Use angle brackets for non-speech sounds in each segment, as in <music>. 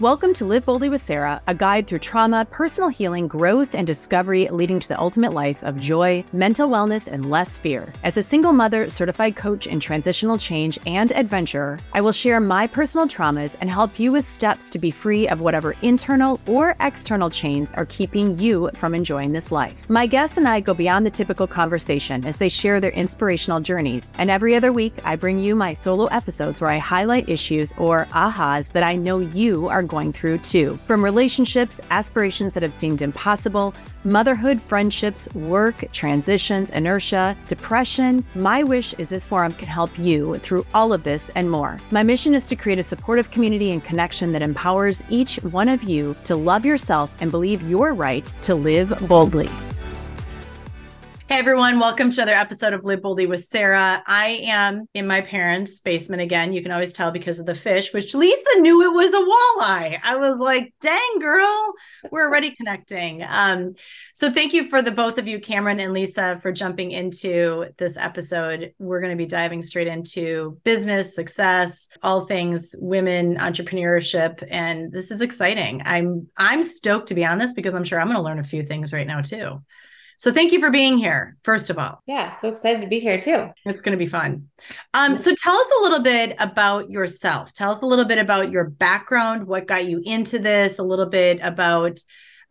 Welcome to Live Boldly with Sarah, a guide through trauma, personal healing, growth, and discovery leading to the ultimate life of joy, mental wellness, and less fear. As a single mother, certified coach in transitional change and adventure, I will share my personal traumas and help you with steps to be free of whatever internal or external chains are keeping you from enjoying this life. My guests and I go beyond the typical conversation as they share their inspirational journeys. And every other week, I bring you my solo episodes where I highlight issues or ahas that I know you are going through too. From relationships, aspirations that have seemed impossible, motherhood, friendships, work, transitions, inertia, depression, my wish is this forum can help you through all of this and more. My mission is to create a supportive community and connection that empowers each one of you to love yourself and believe you're right to live boldly. Hey everyone, welcome to another episode of Live Boldly with Sarah. I am in my parents' basement again. You can always tell because of the fish, which Lisa knew it was a walleye. I was like, dang girl, we're already connecting. Um, so thank you for the both of you, Cameron and Lisa, for jumping into this episode. We're going to be diving straight into business, success, all things women, entrepreneurship, and this is exciting. I'm I'm stoked to be on this because I'm sure I'm going to learn a few things right now too. So thank you for being here, first of all. Yeah, so excited to be here too. It's going to be fun. Um, so tell us a little bit about yourself. Tell us a little bit about your background, what got you into this, a little bit about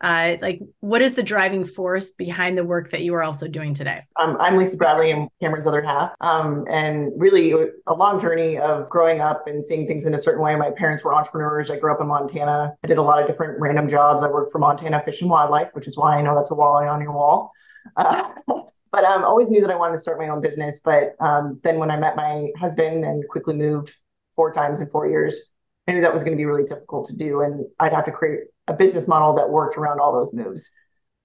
uh, like what is the driving force behind the work that you are also doing today? Um, I'm Lisa Bradley, I'm Cameron's other half. Um, and really a long journey of growing up and seeing things in a certain way. My parents were entrepreneurs. I grew up in Montana. I did a lot of different random jobs. I worked for Montana Fish and Wildlife, which is why I know that's a walleye on your wall. Uh, <laughs> but I um, always knew that I wanted to start my own business. But um, then when I met my husband and quickly moved four times in four years, I knew that was going to be really difficult to do. And I'd have to create a business model that worked around all those moves.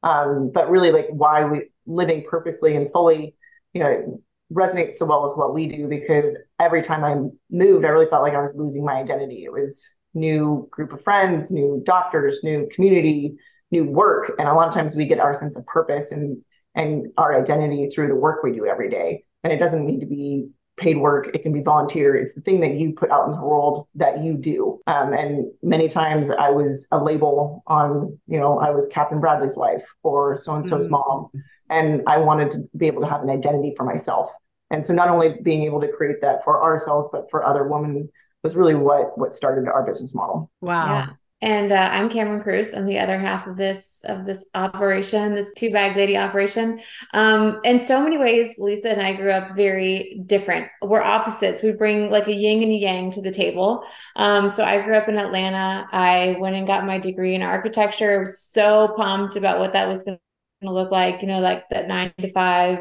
Um, but really, like why we living purposely and fully, you know, resonates so well with what we do because every time I moved, I really felt like I was losing my identity. It was new group of friends, new doctors, new community, new work, and a lot of times we get our sense of purpose and and our identity through the work we do every day. And it doesn't need to be paid work it can be volunteer it's the thing that you put out in the world that you do. Um, and many times i was a label on you know i was captain bradley's wife or so and so's mom and i wanted to be able to have an identity for myself. And so not only being able to create that for ourselves but for other women was really what what started our business model. Wow. Yeah. And uh, I'm Cameron Cruse. I'm the other half of this of this operation, this two bag lady operation. Um, in so many ways, Lisa and I grew up very different. We're opposites. We bring like a yin and a yang to the table. Um, so I grew up in Atlanta. I went and got my degree in architecture. I was so pumped about what that was going to look like. You know, like that nine to five.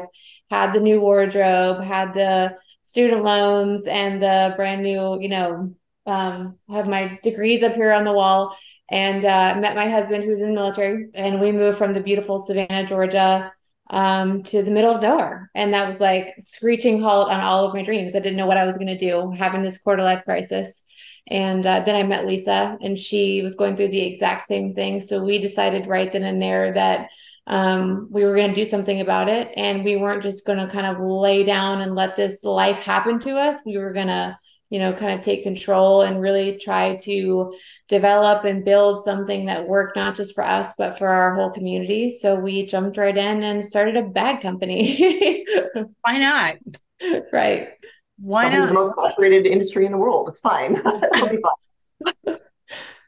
Had the new wardrobe. Had the student loans and the brand new, you know, um, have my degrees up here on the wall and uh, met my husband who's in the military and we moved from the beautiful savannah georgia um, to the middle of nowhere. And that was like screeching halt on all of my dreams. I didn't know what i was going to do having this quarter life crisis. And uh, then i met lisa and she was going through the exact same thing. So we decided right then and there that um, we were going to do something about it. And we weren't just going to kind of lay down and let this life happen to us. We were going to you know, kind of take control and really try to develop and build something that worked not just for us, but for our whole community. So we jumped right in and started a bag company. <laughs> Why not? Right. Why not? The most saturated industry in the world. It's fine.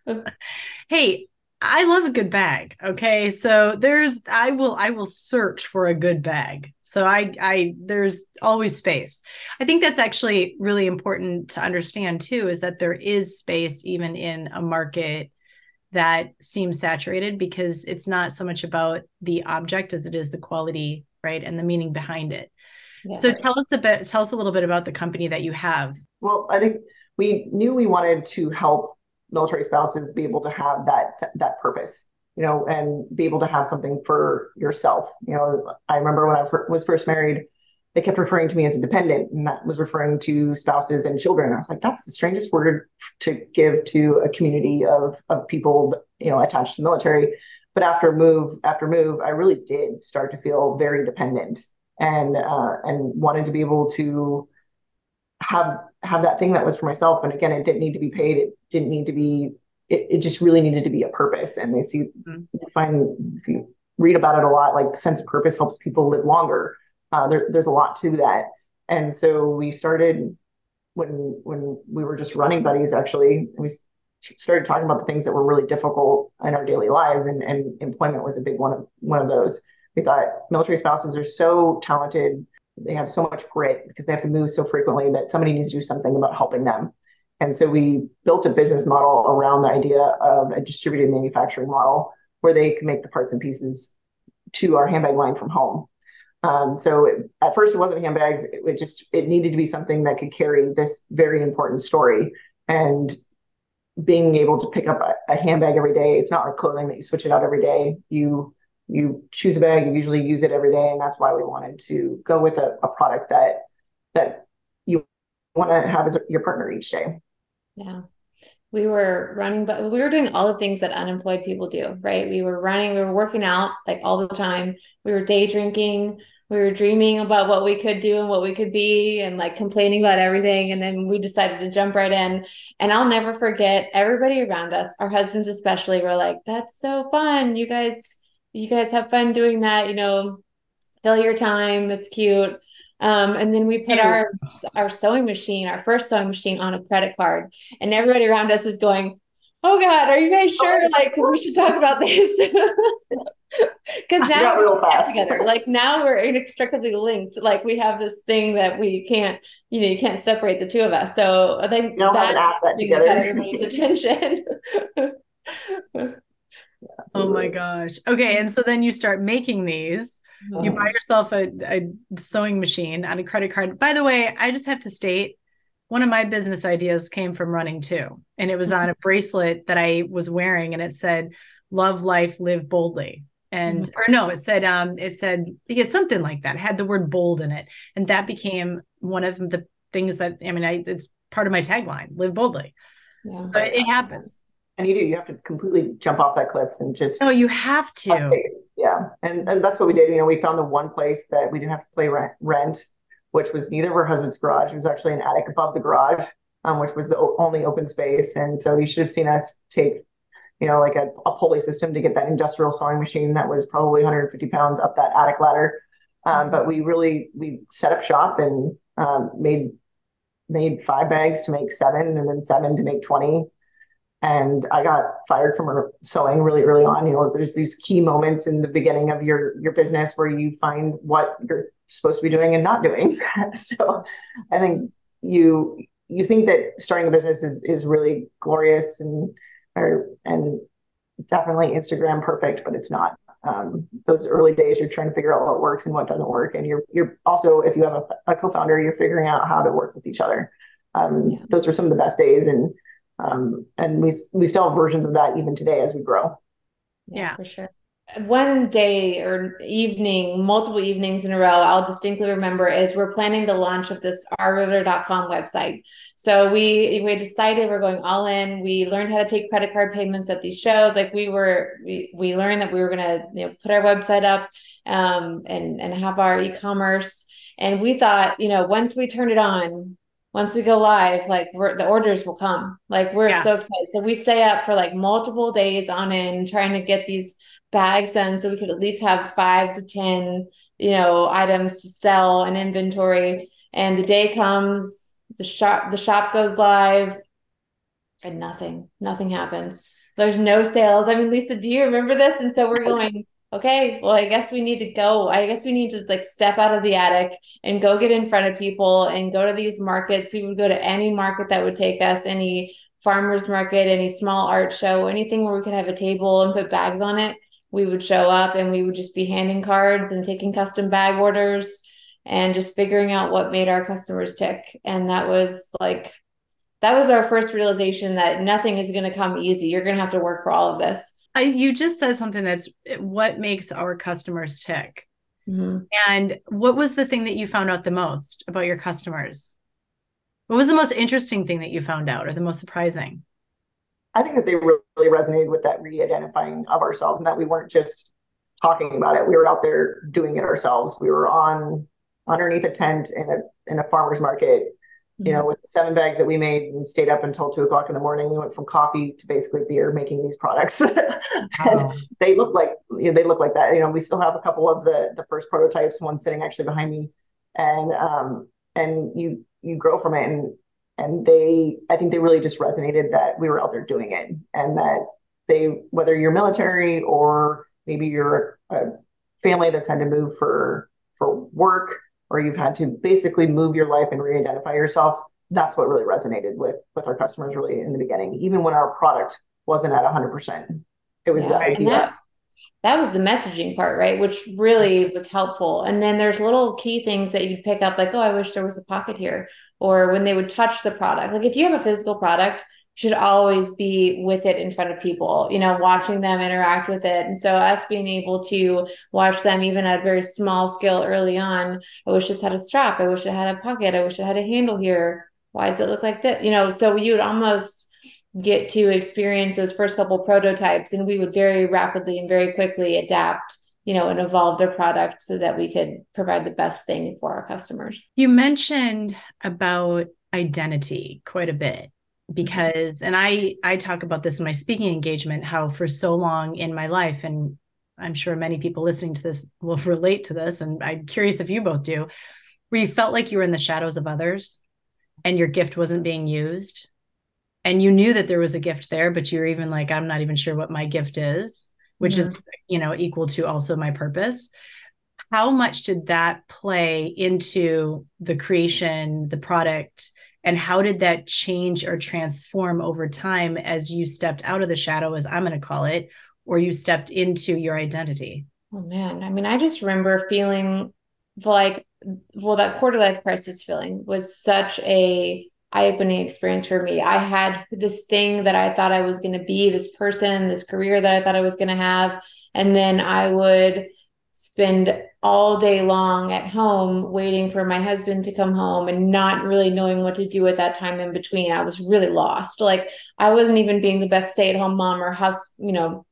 <laughs> <laughs> hey, I love a good bag. Okay. So there's I will I will search for a good bag. So I I there's always space. I think that's actually really important to understand too is that there is space even in a market that seems saturated because it's not so much about the object as it is the quality, right? And the meaning behind it. So tell us a bit tell us a little bit about the company that you have. Well, I think we knew we wanted to help military spouses be able to have that that purpose you know and be able to have something for yourself. You know i remember when i was first married they kept referring to me as a dependent and that was referring to spouses and children. I was like that's the strangest word to give to a community of of people you know attached to the military. But after move after move i really did start to feel very dependent and uh, and wanted to be able to have have that thing that was for myself and again it didn't need to be paid it didn't need to be it, it just really needed to be a purpose. And they see, mm-hmm. find if you read about it a lot, like sense of purpose helps people live longer. Uh, there, there's a lot to that. And so we started when when we were just running buddies. Actually, we started talking about the things that were really difficult in our daily lives, and, and employment was a big one of one of those. We thought military spouses are so talented; they have so much grit because they have to move so frequently that somebody needs to do something about helping them. And so we built a business model around the idea of a distributed manufacturing model where they can make the parts and pieces to our handbag line from home. Um, so it, at first it wasn't handbags. It, it just it needed to be something that could carry this very important story. And being able to pick up a, a, handbag every day, it's not like clothing that you switch it out every day. You you choose a bag, you usually use it every day, and that's why we wanted to go with a, a product that that you want to have as your partner each day. Yeah. We were running but we were doing all the things that unemployed people do right? We were running we were working out like all the time. We were day drinking we were dreaming about what we could do and what we could be and like complaining about everything and then we decided to jump right in. And i'll never forget everybody around us our husbands especially were like that's so fun. You guys you guys have fun doing that you know fill your time it's cute um, and then we put our our sewing machine, our first sewing machine, on a credit card, and everybody around us is going, "Oh God, are you guys sure? Like, we should talk about this." <laughs> Because now we're together. Like now we're inextricably linked. Like we have this thing that we can't, you know, you can't separate the two of us. So I think that, that together. attention. <laughs> oh my gosh. Okay, and so then you start making these you buy yourself a, a sewing machine on a credit card. By the way, I just have to state one of my business ideas came from running too. And it was on a <laughs> bracelet that I was wearing and it said, Love life, live boldly. And mm-hmm. or no, it said um it said yeah, something like that. It had the word bold in it. And that became one of the things that I mean I it's part of my tagline, live boldly. Yeah. So it, it happens. And you do, you have to completely jump off that cliff and just Oh, you have to. yeah and, and that's what we did you know we found the one place that we didn't have to pay rent, rent which was neither of her husband's garage it was actually an attic above the garage um, which was the only open space and so you should have seen us take you know like a, a pulley system to get that industrial sewing machine that was probably 150 pounds up that attic ladder. Um, but we really we set up shop and um, made made five bags to make seven and then seven to make 20 and I got fired from sewing really early on. You know, there's these key moments in the beginning of your your business where you find what you're supposed to be doing and not doing. <laughs> so I think you you think that starting a business is is really glorious and or and definitely Instagram perfect, but it's not. Um, those early days, you're trying to figure out what works and what doesn't work, and you're you're also if you have a, a co-founder, you're figuring out how to work with each other. Um, yeah. Those were some of the best days, and um, and we we still have versions of that even today as we grow. Yeah, yeah, for sure. One day or evening, multiple evenings in a row, I'll distinctly remember is we're planning the launch of this rriveter.com website. So we we decided we're going all in. We learned how to take credit card payments at these shows. Like we were, we, we learned that we were gonna you know put our website up um, and and have our e-commerce. And we thought, you know, once we turn it on, once we go live, like the orders will come. Like we're yeah. so excited. So we stay up for like multiple days on end trying to get these bags done so we could at least have five to 10, you know, items to sell and inventory. And the day comes, the shop, the shop goes live and nothing, nothing happens. There's no sales. I mean, Lisa, do you remember this? And so we're going, okay, well, I guess we need to go. I guess we need to like step out of the attic and go get in front of people and go to these markets. We would go to any market that would take us, any farmers market, any small art show, anything where we could have a table and put bags on it. We would show up and we would just be handing cards and taking custom bag orders and just figuring out what made our customers tick. And that was like, that was our first realization that nothing is going to come easy. You're going to have to work for all of this I, you just said something that's what makes our customers tick. Mm-hmm. And what was the thing that you found out the most about your customers? What was the most interesting thing that you found out or the most surprising? I think that they really resonated with that re-identifying of ourselves and that we weren't just talking about it. We were out there doing it ourselves. We were on underneath a tent in a in a farmer's market you know, with the seven bags that we made and stayed up until two o'clock in the morning. We went from coffee to basically beer making these products. <laughs> Wow. they look like you know, they look like that. You know, we still have a couple of the the first prototypes, one sitting actually behind me. And um and you you grow from it and and they I think they really just resonated that we were out there doing it and that they whether you're military or maybe you're a family that's had to move for for work or you've had to basically move your life and re-identify yourself that's what really resonated with with our customers really in the beginning. Even when our product wasn't at 100% it was yeah, the idea. that, that was the messaging part right which really was helpful. And then there's little key things that you'd pick up like oh i wish there was a pocket here or when they would touch the product. Like if you have a physical product should always be with it in front of people, you know, watching them interact with it. And so us being able to watch them even at a very small scale early on, I wish this had a strap. I wish it had a pocket. I wish it had a handle here. Why does it look like that? You know, so you would almost get to experience those first couple prototypes and we would very rapidly and very quickly adapt you know, and evolve their product so that we could provide the best thing for our customers. You mentioned about identity quite a bit because and i i talk about this in my speaking engagement how for so long in my life and i'm sure many people listening to this will <laughs> relate to this and i'm curious if you both do where you felt like you were in the shadows of others and your gift wasn't being used and you knew that there was a gift there but you're even like i'm not even sure what my gift is which mm-hmm. is you know equal to also my purpose how much did that play into the creation the product and how did that change or transform over time as you stepped out of the shadow as i'm going to call it or you stepped into your identity? Oh man. I mean i just remember feeling like well that quarter life crisis feeling was such a eye-opening experience for me. I had this thing that i thought i was going to be this person this career that i thought i was going to have and then i would spend all day long at home waiting for my husband to come home and not really knowing what to do with that time in between. I was really lost. Like I wasn't even being the best stay at home mom or house, you know,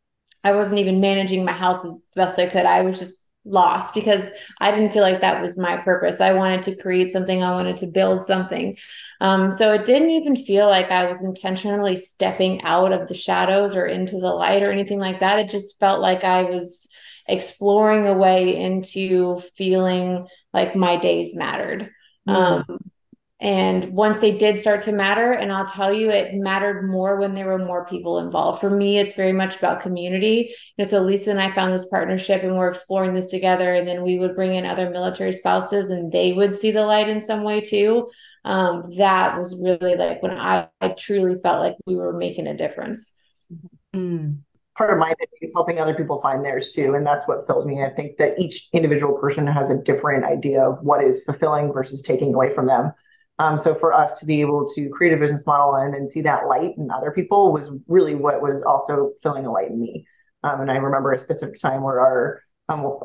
I wasn't even managing my house as best I could. I was just lost because I didn't feel like that was my purpose. I wanted to create something, I wanted to build something. Um, so it didn't even feel like I was intentionally stepping out of the shadows or into the light or anything like that. It just felt like I was exploring a way into feeling like my days mattered. Mm-hmm. Um, and once they did start to matter, and I'll tell you, it mattered more when there were more people involved. For me, it's very much about community. You know, so Lisa and I found this partnership and we're exploring this together. And then we would bring in other military spouses and they would see the light in some way too. Um, that was really like when I, I truly felt like we were making a difference. Mm part of my is helping other people find theirs too. And that's what fills me. I think that each individual person has a different idea of what is fulfilling versus taking away from them. Um, so for us to be able to create a business model and then see that light in other people was really what was also filling a light in me. Um, and I remember a specific time where our um,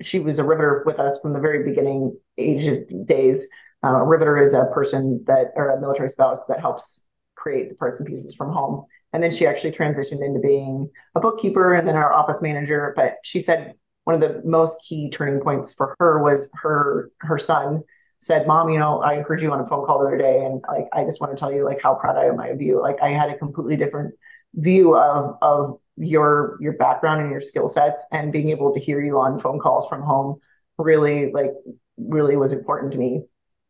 she was a riveter with us from the very beginning ages days. Uh, a riveter is a person that or a military spouse that helps create the parts and pieces from home. And then she actually transitioned into being a bookkeeper and then our office manager. But she said one of the most key turning points for her was her her son said, Mom, you know, I heard you on a phone call the other day, and like I just want to tell you like how proud I am of you. Like I had a completely different view of of your your background and your skill sets and being able to hear you on phone calls from home really like really was important to me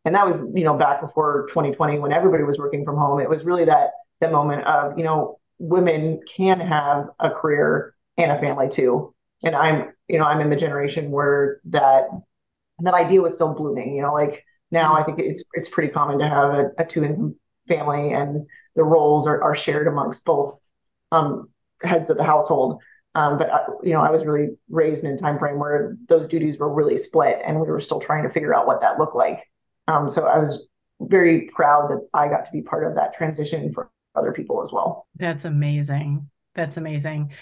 and that was you know back before 2020 when everybody was working from home it was really that the moment of you know women can have a career and a family too. And i'm you know i'm in the generation where that that idea was still blooming you know like now i think it's it's pretty common to have a, a two income family and the roles are, are shared amongst both um, heads of the household. Um, but I, you know i was really raised in a time frame where those duties were really split and we were still trying to figure out what that looked like. Um, so i was very proud that i got to be part of that transition for other people as well. That's amazing. That's amazing.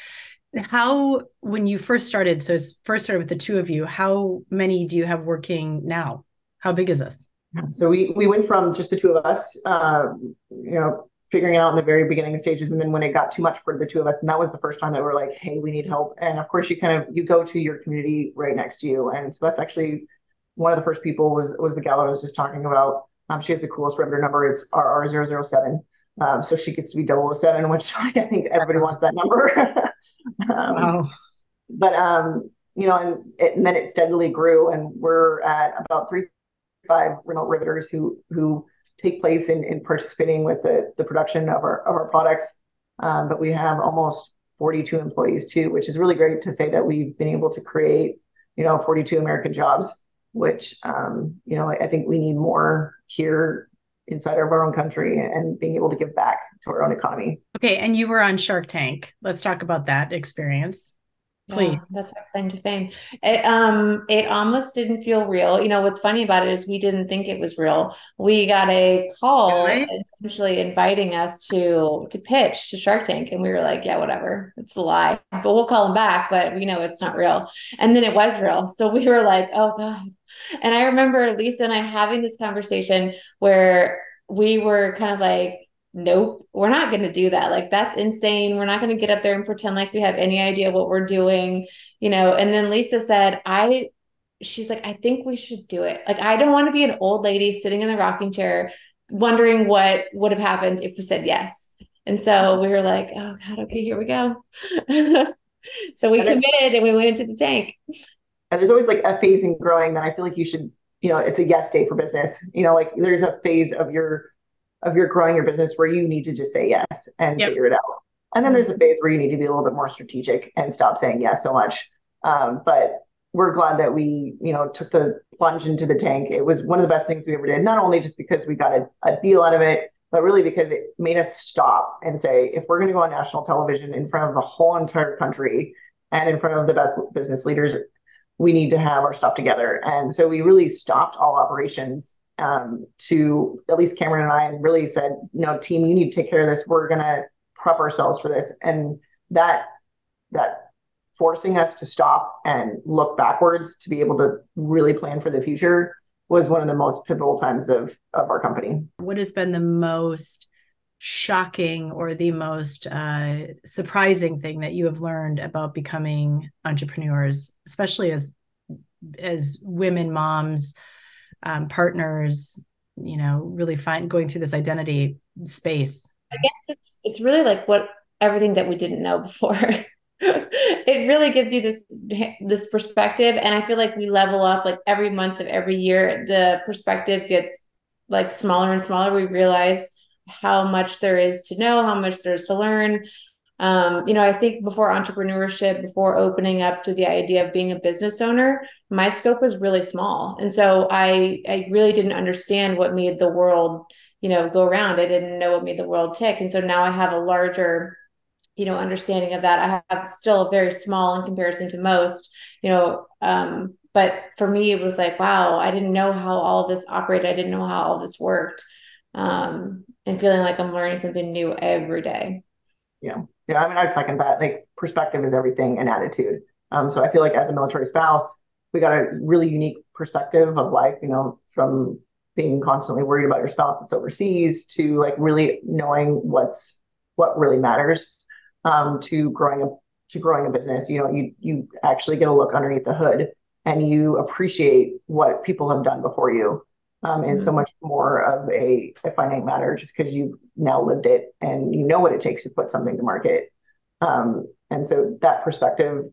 How, when you first started, so it's first started with the two of you, how many do you have working now? How big is this? So we we went from just the two of us, uh, you know, figuring it out in the very beginning stages, and then when it got too much for the two of us, and that was the first time that we are like, "Hey, we need help." And of course, you kind of you go to your community right next to you, and so that's actually one of the first people was was the gal I was just talking about Um, she has the coolest riveter number. It's RR007. Um, so she gets to be 007, which <laughs> I think everybody wants that number. <laughs> um, wow. But, um, you know, and, it, and then it steadily grew, and we're at about three, five remote riveters who who take place in, in participating with the, the production of our of our products. Um, but we have almost 42 employees too, which is really great to say that we've been able to create, you know, 42 American jobs, which, um, you know, I, I think we need more here inside of our own country and being able to give back to our own economy. Okay. And you were on Shark Tank. Let's talk about that experience. Please. Yeah, that's our claim to fame. It um it almost didn't feel real. You know what's funny about it is we didn't think it was real. We got a call essentially inviting us to to pitch to Shark Tank, and we were like, yeah, whatever, it's a lie. But we'll call them back. But we know it's not real. And then it was real. So we were like, oh god. And I remember Lisa and I having this conversation where we were kind of like nope, we're not going to do that. Like, that's insane. We're not going to get up there and pretend like we have any idea what we're doing, you know. And then Lisa said, I, she's like, I think we should do it. Like, I don't want to be an old lady sitting in the rocking chair wondering what would have happened if we said yes. And so we were like, oh God, okay, here we go. <laughs> so we committed and we went into the tank. And there's always like a phase in growing that I feel like you should, you know, it's a yes day for business. You know, like there's a phase of your of your growing your business where you need to just say yes and yep. figure it out. And then there's a phase where you need to be a little bit more strategic and stop saying yes so much. Um, but we're glad that we, you know, took the plunge into the tank. It was one of the best things we ever did, not only just because we got a, a deal out of it, but really because it made us stop and say, if we're going to go on national television in front of the whole entire country and in front of the best business leaders, we need to have our stuff together. And so we really stopped all operations um, to at least Cameron and I and really said, no, team, you need to take care of this. We're going to prep ourselves for this. And that, that forcing us to stop and look backwards to be able to really plan for the future was one of the most pivotal times of, of our company. What has been the most shocking or the most uh, surprising thing that you have learned about becoming entrepreneurs, especially as as women moms um, partners you know really find going through this identity space? I guess it's, it's really like what everything that we didn't know before. <laughs> It really gives you this this perspective and i feel like we level up like every month of every year the perspective gets like smaller and smaller. We realize how much there is to know how much there's to learn um, you know, I think before entrepreneurship, before opening up to the idea of being a business owner, my scope was really small. And so I I really didn't understand what made the world, you know, go around. I didn't know what made the world tick. And so now I have a larger, you know, understanding of that. I have still very small in comparison to most, you know, um, but for me it was like, wow, I didn't know how all this operated. I didn't know how all this worked. Um, and feeling like I'm learning something new every day. Yeah. Yeah, I mean, I'd second that. Like, perspective is everything and attitude. Um, so I feel like as a military spouse, we got a really unique perspective of life, you know, from being constantly worried about your spouse that's overseas to like really knowing what's what really matters um, to growing a to growing a business. You know, you you actually get a look underneath the hood and you appreciate what people have done before you um, and mm-hmm. so much more of a, a finite matter just because you've now lived it and you know what it takes to put something to market. Um, and so that perspective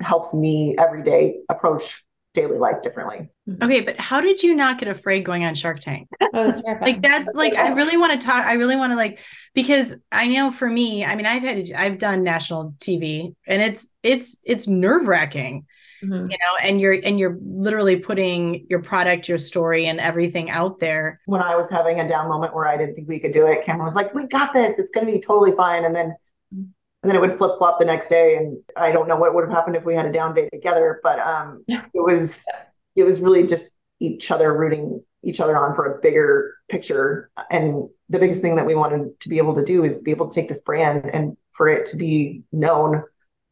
helps me every day approach daily life differently. Mm-hmm. Okay, but how did you not get afraid going on Shark Tank? <laughs> like that's like I really want to talk. I really want to like because I know for me, I mean, I've had I've done national TV and it's it's it's nerve wracking mm-hmm. you know and you're and you're literally putting your product your story and everything out there. When i was having a down moment where i didn't think we could do it cameron was like we got this. It's going to be totally fine. And then and then it would flip flop the next day and i don't know what would have happened if we had a down day together but um it was it was really just each other rooting each other on for a bigger picture. And the biggest thing that we wanted to be able to do is be able to take this brand and for it to be known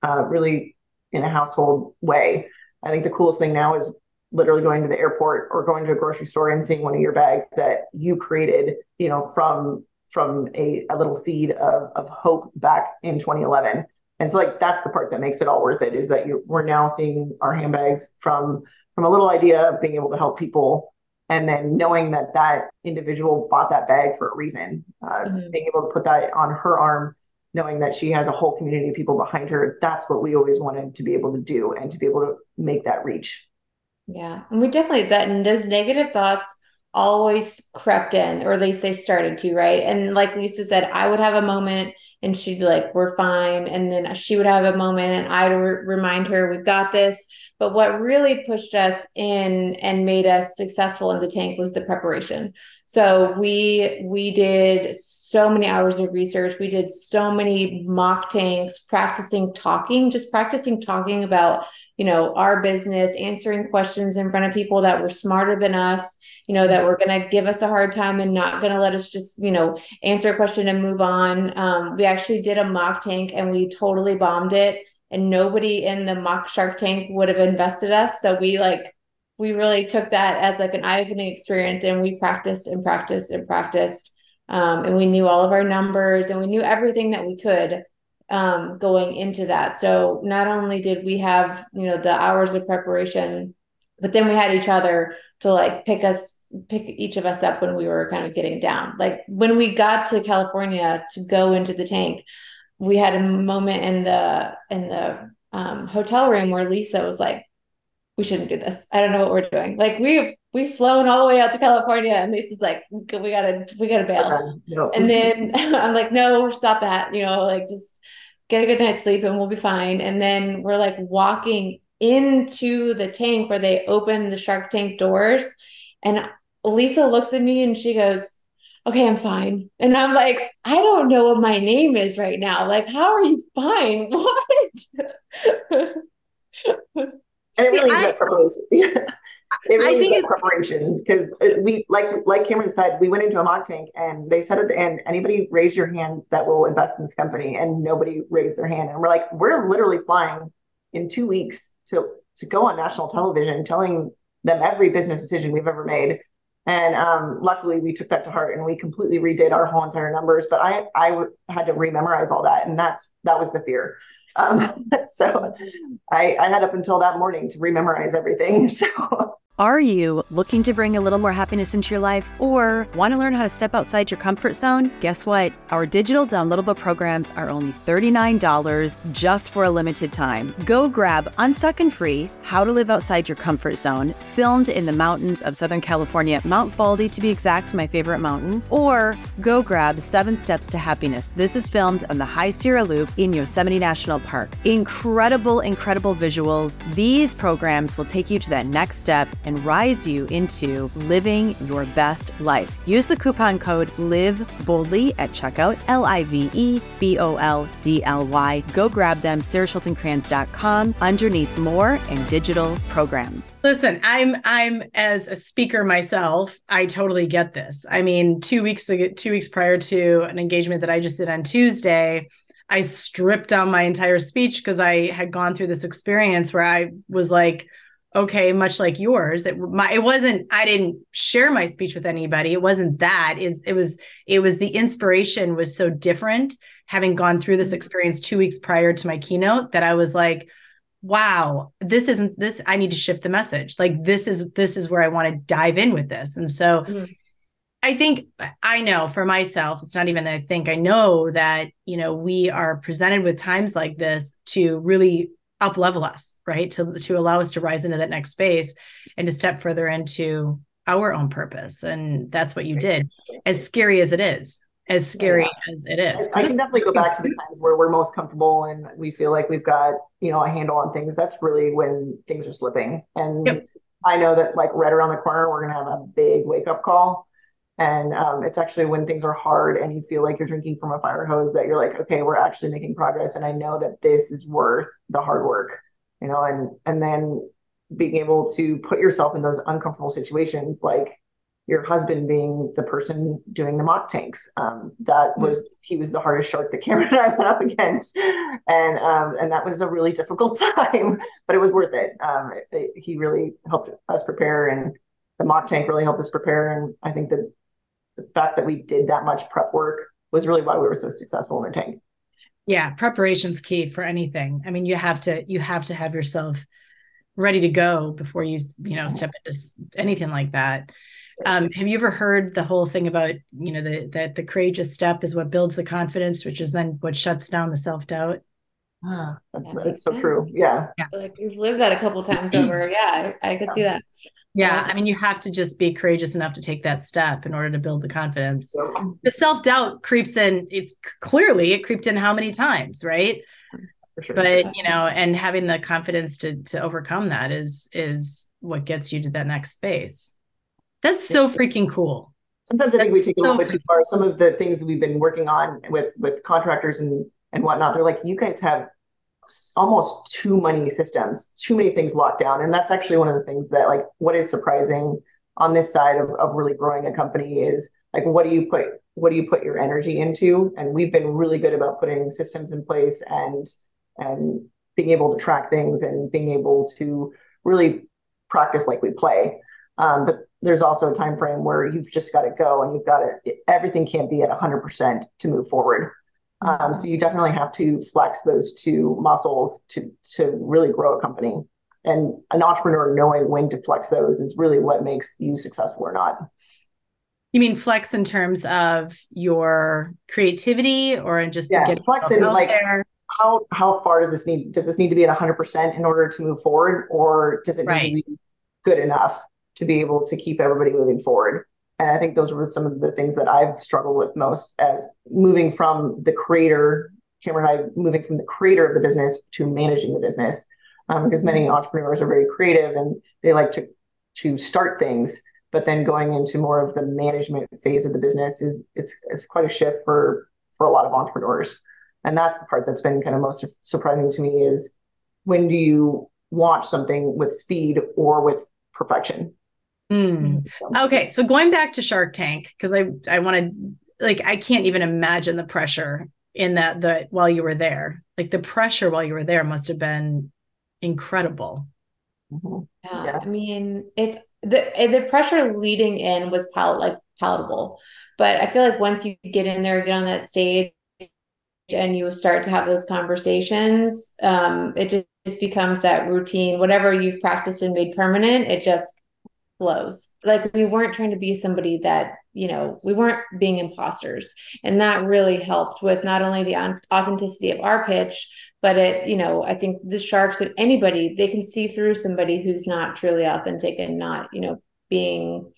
uh, really in a household way. I think the coolest thing now is literally going to the airport or going to a grocery store and seeing one of your bags that you created, you know, from from a, a little seed of, of hope back in 2011. And so like that's the part that makes it all worth it is that you we're now seeing our handbags from from a little idea of being able to help people and then knowing that that individual bought that bag for a reason uh, mm-hmm. being able to put that on her arm knowing that she has a whole community of people behind her that's what we always wanted to be able to do and to be able to make that reach. Yeah and we definitely that and those negative thoughts always crept in or at least they started to right and like lisa said i would have a moment and she'd be like we're fine and then she would have a moment and i'd re- remind her we've got this but what really pushed us in and made us successful in the tank was the preparation. So we we did so many hours of research. We did so many mock tanks, practicing talking, just practicing talking about, you know, our business, answering questions in front of people that were smarter than us, you know, that were going to give us a hard time and not going to let us just, you know, answer a question and move on. Um, we actually did a mock tank and we totally bombed it and nobody in the mock Shark Tank would have invested us. So we like we really took that as like an eye-opening experience and we practiced and practiced and practiced. Um, and we knew all of our numbers and we knew everything that we could um, going into that. So not only did we have, you know, the hours of preparation, but then we had each other to like pick us, pick each of us up when we were kind of getting down. Like when we got to California to go into the tank, we had a moment in the in the um, hotel room where Lisa was like, "We shouldn't do this. I don't know what we're doing." Like we we've flown all the way out to California, and Lisa's like, "We gotta we gotta bail." No. And then <laughs> I'm like, "No, stop that. You know, like just get a good night's sleep, and we'll be fine." And then we're like walking into the tank where they open the Shark Tank doors, and Lisa looks at me and she goes okay, I'm fine. And I'm like, I don't know what my name is right now. Like, how are you fine? <laughs> What? and it really I, <laughs> is preparation. it really I think is preparation because uh, we, like, like Cameron said, we went into a mock tank and they said at the end, anybody raise your hand that will invest in this company, and nobody raised their hand. And we're like, we're literally flying in two weeks to to go on national television, telling them every business decision we've ever made and um, luckily, we took that to heart and we completely redid our whole entire numbers. But I I w- had to rememorize all that, and that's that was the fear. Um, <laughs> so I, I had up until that morning to rememorize everything. <laughs> So are you looking to bring a little more happiness into your life or want to learn how to step outside your comfort zone? Guess what? Our digital downloadable programs are only $39 just for a limited time. Go grab Unstuck and Free How to Live Outside Your Comfort Zone, filmed in the mountains of Southern California, Mount Baldy to be exact, my favorite mountain, or go grab Seven Steps to Happiness. This is filmed on the High Sierra Loop in Yosemite National Park. Incredible, incredible visuals. These programs will take you to that next step and rise you into living your best life. Use the coupon code LIVE BOLDLY at checkout, L I V E B O L D L Y. Go grab them, sarahschultenkranz.com, underneath more and digital programs. Listen, I'm I'm as a speaker myself, I totally get this. I mean, two weeks ago, two weeks prior to an engagement that I just did on Tuesday, I stripped down my entire speech because I had gone through this experience where I was like, okay much like yours it my it wasn't i didn't share my speech with anybody it wasn't that is it was it was the inspiration was so different having gone through this mm-hmm. experience 2 weeks prior to my keynote that i was like wow this isn't this i need to shift the message like this is this is where i want to dive in with this and so mm-hmm. I think I know for myself, it's not even that I think I know that, you know, we are presented with times like this to really up level us right? To to allow us to rise into that next space and to step further into our own purpose. And that's what you did as scary as it is as scary yeah. as it is. I, I can definitely go back to the times where we're most comfortable and we feel like we've got you know a handle on things. That's really when things are slipping. And yep. i know that like right around the corner we're going to have a big wake up call and um, it's actually when things are hard and you feel like you're drinking from a fire hose that you're like, okay, we're actually making progress. And I know that this is worth the hard work, you know, and, and then being able to put yourself in those uncomfortable situations, like your husband being the person doing the mock tanks. Um, that mm-hmm. was, he was the hardest shark that Cameron <laughs> and I went up against. And, um, and that was a really difficult <laughs> time, but it was worth it. Um, it, it. He really helped us prepare and the mock tank really helped us prepare. And I think that the fact that we did that much prep work was really why we were so successful in the tank. Yeah, preparation's key for anything. I mean, you have to you have to have yourself ready to go before you you know step into anything like that. Um, have you ever heard the whole thing about you know the that the courageous step is what builds the confidence, which is then what shuts down the self doubt? Ah, that's, That that's makes so true. sense. Yeah. Like we've lived that a couple times over. <clears throat> Yeah, I, I could see that. Yeah, Yeah. I mean, you have to just be courageous enough to take that step in order to build the confidence. So, The self doubt creeps in. It's clearly it creeped in how many times, right? sure. But you know, and having the confidence to to overcome that is is what gets you to that next space. That's so freaking cool. Sometimes I think we take a little bit too far. Some of the things that we've been working on with with contractors and and whatnot, they're like, you guys have almost too many systems, too many things locked down. And that's actually one of the things that like what is surprising on this side of, of really growing a company is like what do you put what do you put your energy into? And we've been really good about putting systems in place and and being able to track things and being able to really practice like we play. Um, but there's also a time frame where you've just got to go and you've got to everything can't be at 100% to move forward um, so you definitely have to flex those two muscles to to really grow a company and an entrepreneur knowing when to flex those is really what makes you successful or not You mean flex in terms of your creativity or just Yeah, flex in, like- there? how how far does this need does this need to be at 100% in order to move forward or does it Right. need to be good enough to be able to keep everybody moving forward and i think those were some of the things that i've struggled with most as moving from the creator cameron and i moving from the creator of the business to managing the business um, because many entrepreneurs are very creative and they like to to start things but then going into more of the management phase of the business is it's it's quite a shift for for a lot of entrepreneurs. And that's the part that's been kind of most surprising to me is when do you launch something with speed or with perfection Mm. Okay, so going back to Shark Tank because I I want to like I can't even imagine the pressure in that the while you were there. Like the pressure while you were there must have been incredible. Mhm. Yeah, Yeah. I mean, it's the the pressure leading in was pal like palatable, but I feel like once you get in there, get on that stage, and you start to have those conversations, um, it just, just becomes that routine. Whatever you've practiced and made permanent, it just flows. Like we weren't trying to be somebody that you know we weren't being imposters, and that really helped with not only the authenticity of our pitch but it you know i think the sharks and anybody they can see through somebody who's not truly authentic and not you know being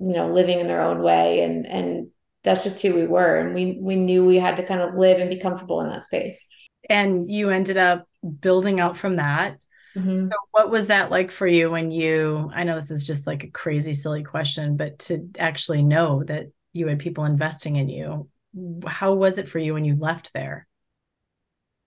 you know living in their own way and and that's just who we were and we we knew we had to kind of live and be comfortable in that space And you ended up building out from that. Mhm. So what was that like for you when you I know this is just like a crazy silly question, but to actually know that you had people investing in you, how was it for you when you left there?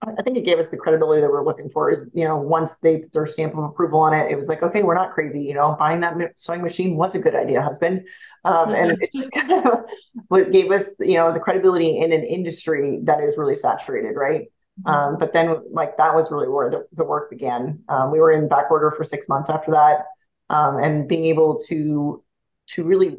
I I think it gave us the credibility that we're looking for. Is you know once they put their stamp of approval on it, it was like okay, we're not crazy. You know, buying that sewing machine was a good idea, husband. Um, and it just <laughs> kind of what gave us you know the credibility in an industry that is really saturated, right? Um, but then like that was really where the, the work began. Um, we were in back order for six months after that. Um, and being able to to really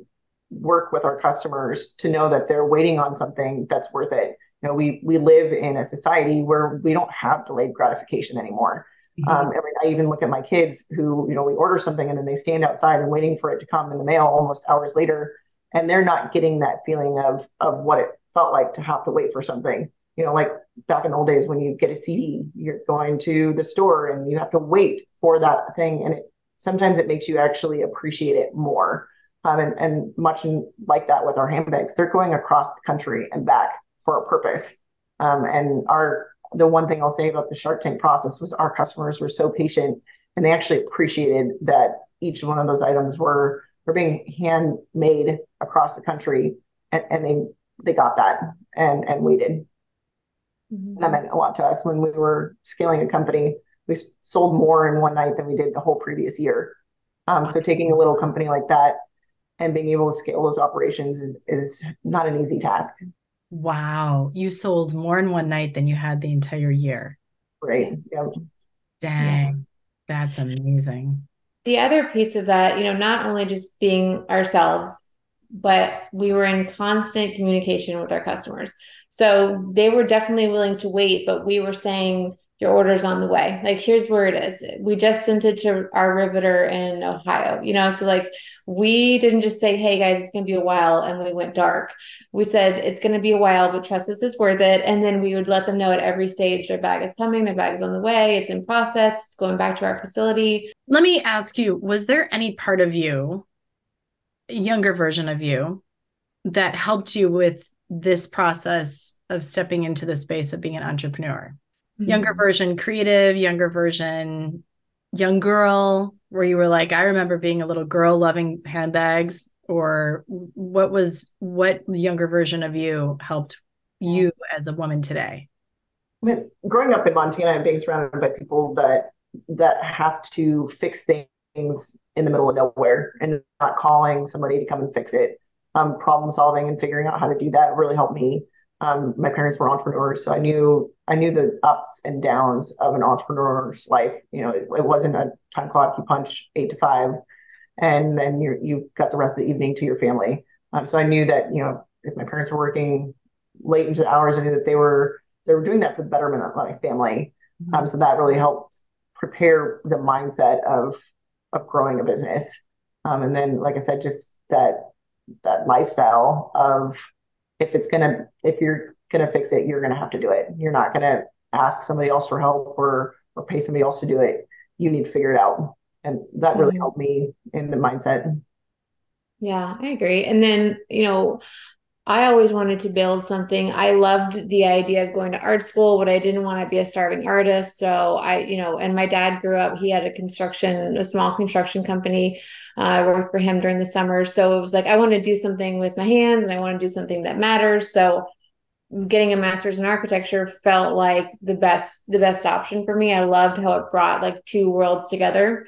work with our customers to know that they're waiting on something that's worth it. You know, we we live in a society where we don't have delayed gratification anymore. Um, I mean, I even look at my kids who, you know, we order something and then they stand outside and waiting for it to come in the mail almost hours later, and they're not getting that feeling of of what it felt like to have to wait for something. You know, like back in the old days when you get a CD, you're going to the store and you have to wait for that thing, and it sometimes it makes you actually appreciate it more. Um, and, and much like that with our handbags, they're going across the country and back for a purpose. Um, and our the one thing I'll say about the Shark Tank process was our customers were so patient and they actually appreciated that each one of those items were were being handmade across the country and, and they they got that and and waited. And that meant a lot to us when we were scaling a company. We sold more in one night than we did the whole previous year. Um, so taking a little company like that and being able to scale those operations is is not an easy task. Wow, you sold more in one night than you had the entire year. Right. Yeah. Dang, that's amazing. the other piece of that, you know, not only just being ourselves, but we were in constant communication with our customers. So they were definitely willing to wait, but we were saying, your order's on the way. Like, here's where it is. We just sent it to our riveter in Ohio, you know? So, like, we didn't just say, hey guys, it's going to be a while, and we went dark. We said, it's going to be a while, but trust us, it's worth it. And then we would let them know at every stage their bag is coming, their bag is on the way, it's in process, it's going back to our facility. Let me ask you was there any part of you, younger version of you, that helped you with this process of stepping into the space of being an entrepreneur? mm-hmm. younger version creative, younger version young girl, where you were like, I remember being a little girl loving handbags, or what was what younger version of you helped you as a woman today? I mean, growing up in Montana and being surrounded by people that that have to fix things in the middle of nowhere and not calling somebody to come and fix it. Um, problem solving and figuring out how to do that really helped me. Um, my parents were entrepreneurs, so I knew I knew the ups and downs of an entrepreneur's life. You know, it, it wasn't a time clock you punch eight to five, and then you you got the rest of the evening to your family. Um, so I knew that you know if my parents were working late into the hours, I knew that they were they were doing that for the betterment of my family. Mm-hmm. Um, so that really helped prepare the mindset of of growing a business. Um, and then, like I said, just that that lifestyle of if it's gonna if you're gonna fix it, you're gonna have to do it. You're not gonna ask somebody else for help or or pay somebody else to do it. You need to figure it out. And that really mm-hmm. helped me in the mindset. Yeah, I agree. And then, you know, I always wanted to build something. I loved the idea of going to art school, but I didn't want to be a starving artist. So I, you know, and my dad grew up, he had a construction, a small construction company. Uh, I worked for him during the summer. So it was like, I want to do something with my hands and I want to do something that matters. So getting a master's in architecture felt like the best the best option for me. I loved how it brought like two worlds together.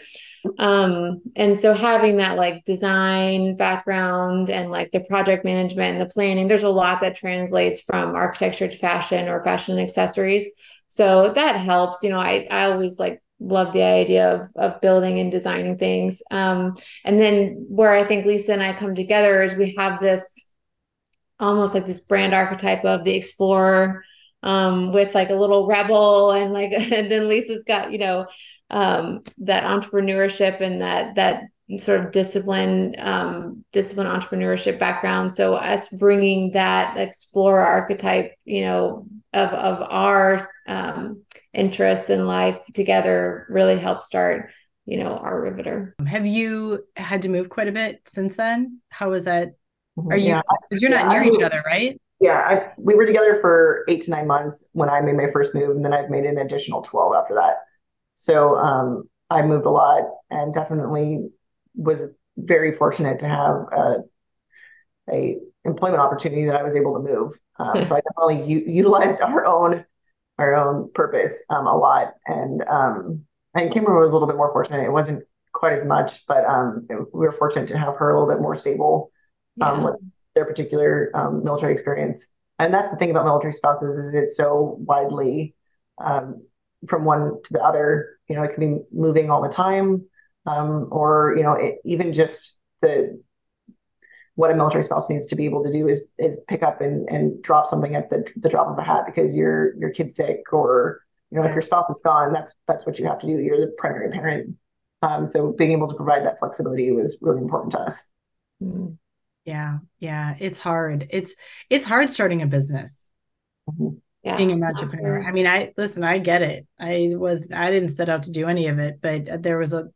Um and so having that like design background and like the project management and the planning there's a lot that translates from architecture to fashion or fashion accessories. So that helps. You know i i always like love the idea of, of building and designing things. Um and then where i think lisa and i come together is we have this almost like this brand archetype of the explorer um, with like a little rebel and like <laughs> and then Lisa's got you know um, that entrepreneurship and that that sort of discipline um, discipline entrepreneurship background. So us bringing that explorer archetype you know of of our um, interests in life together really helped start you know R. Riveter. Have you had to move quite a bit since then? How was that are you? Because you're yeah, not near I each other, right? Yeah, I, we were together for eight to nine months when I made my first move, and then I've made an additional twelve after that. So um, I moved a lot, and definitely was very fortunate to have a, a employment opportunity that I was able to move. Um, so I definitely u- utilized our own our own purpose um, a lot, and um, and Cameron was a little bit more fortunate. It wasn't quite as much, but um, we were fortunate to have her a little bit more stable um, with their particular um, military experience. And that's the thing about military spouses is it's so widely um, from one to the other. You know, it can be moving all the time, um, or you know, it, even just the what a military spouse needs to be able to do is is pick up and, and drop something at the the drop of a hat because your your kid's sick or you know if your spouse is gone that's that's what you have to do you're the primary parent um, so being able to provide that flexibility was really important to us mm-hmm. Yeah, yeah, it's hard. It's it's hard starting a business. Mm-hmm. Yeah, being an entrepreneur. I mean, I listen, I get it. I was I didn't set out to do any of it, but there was a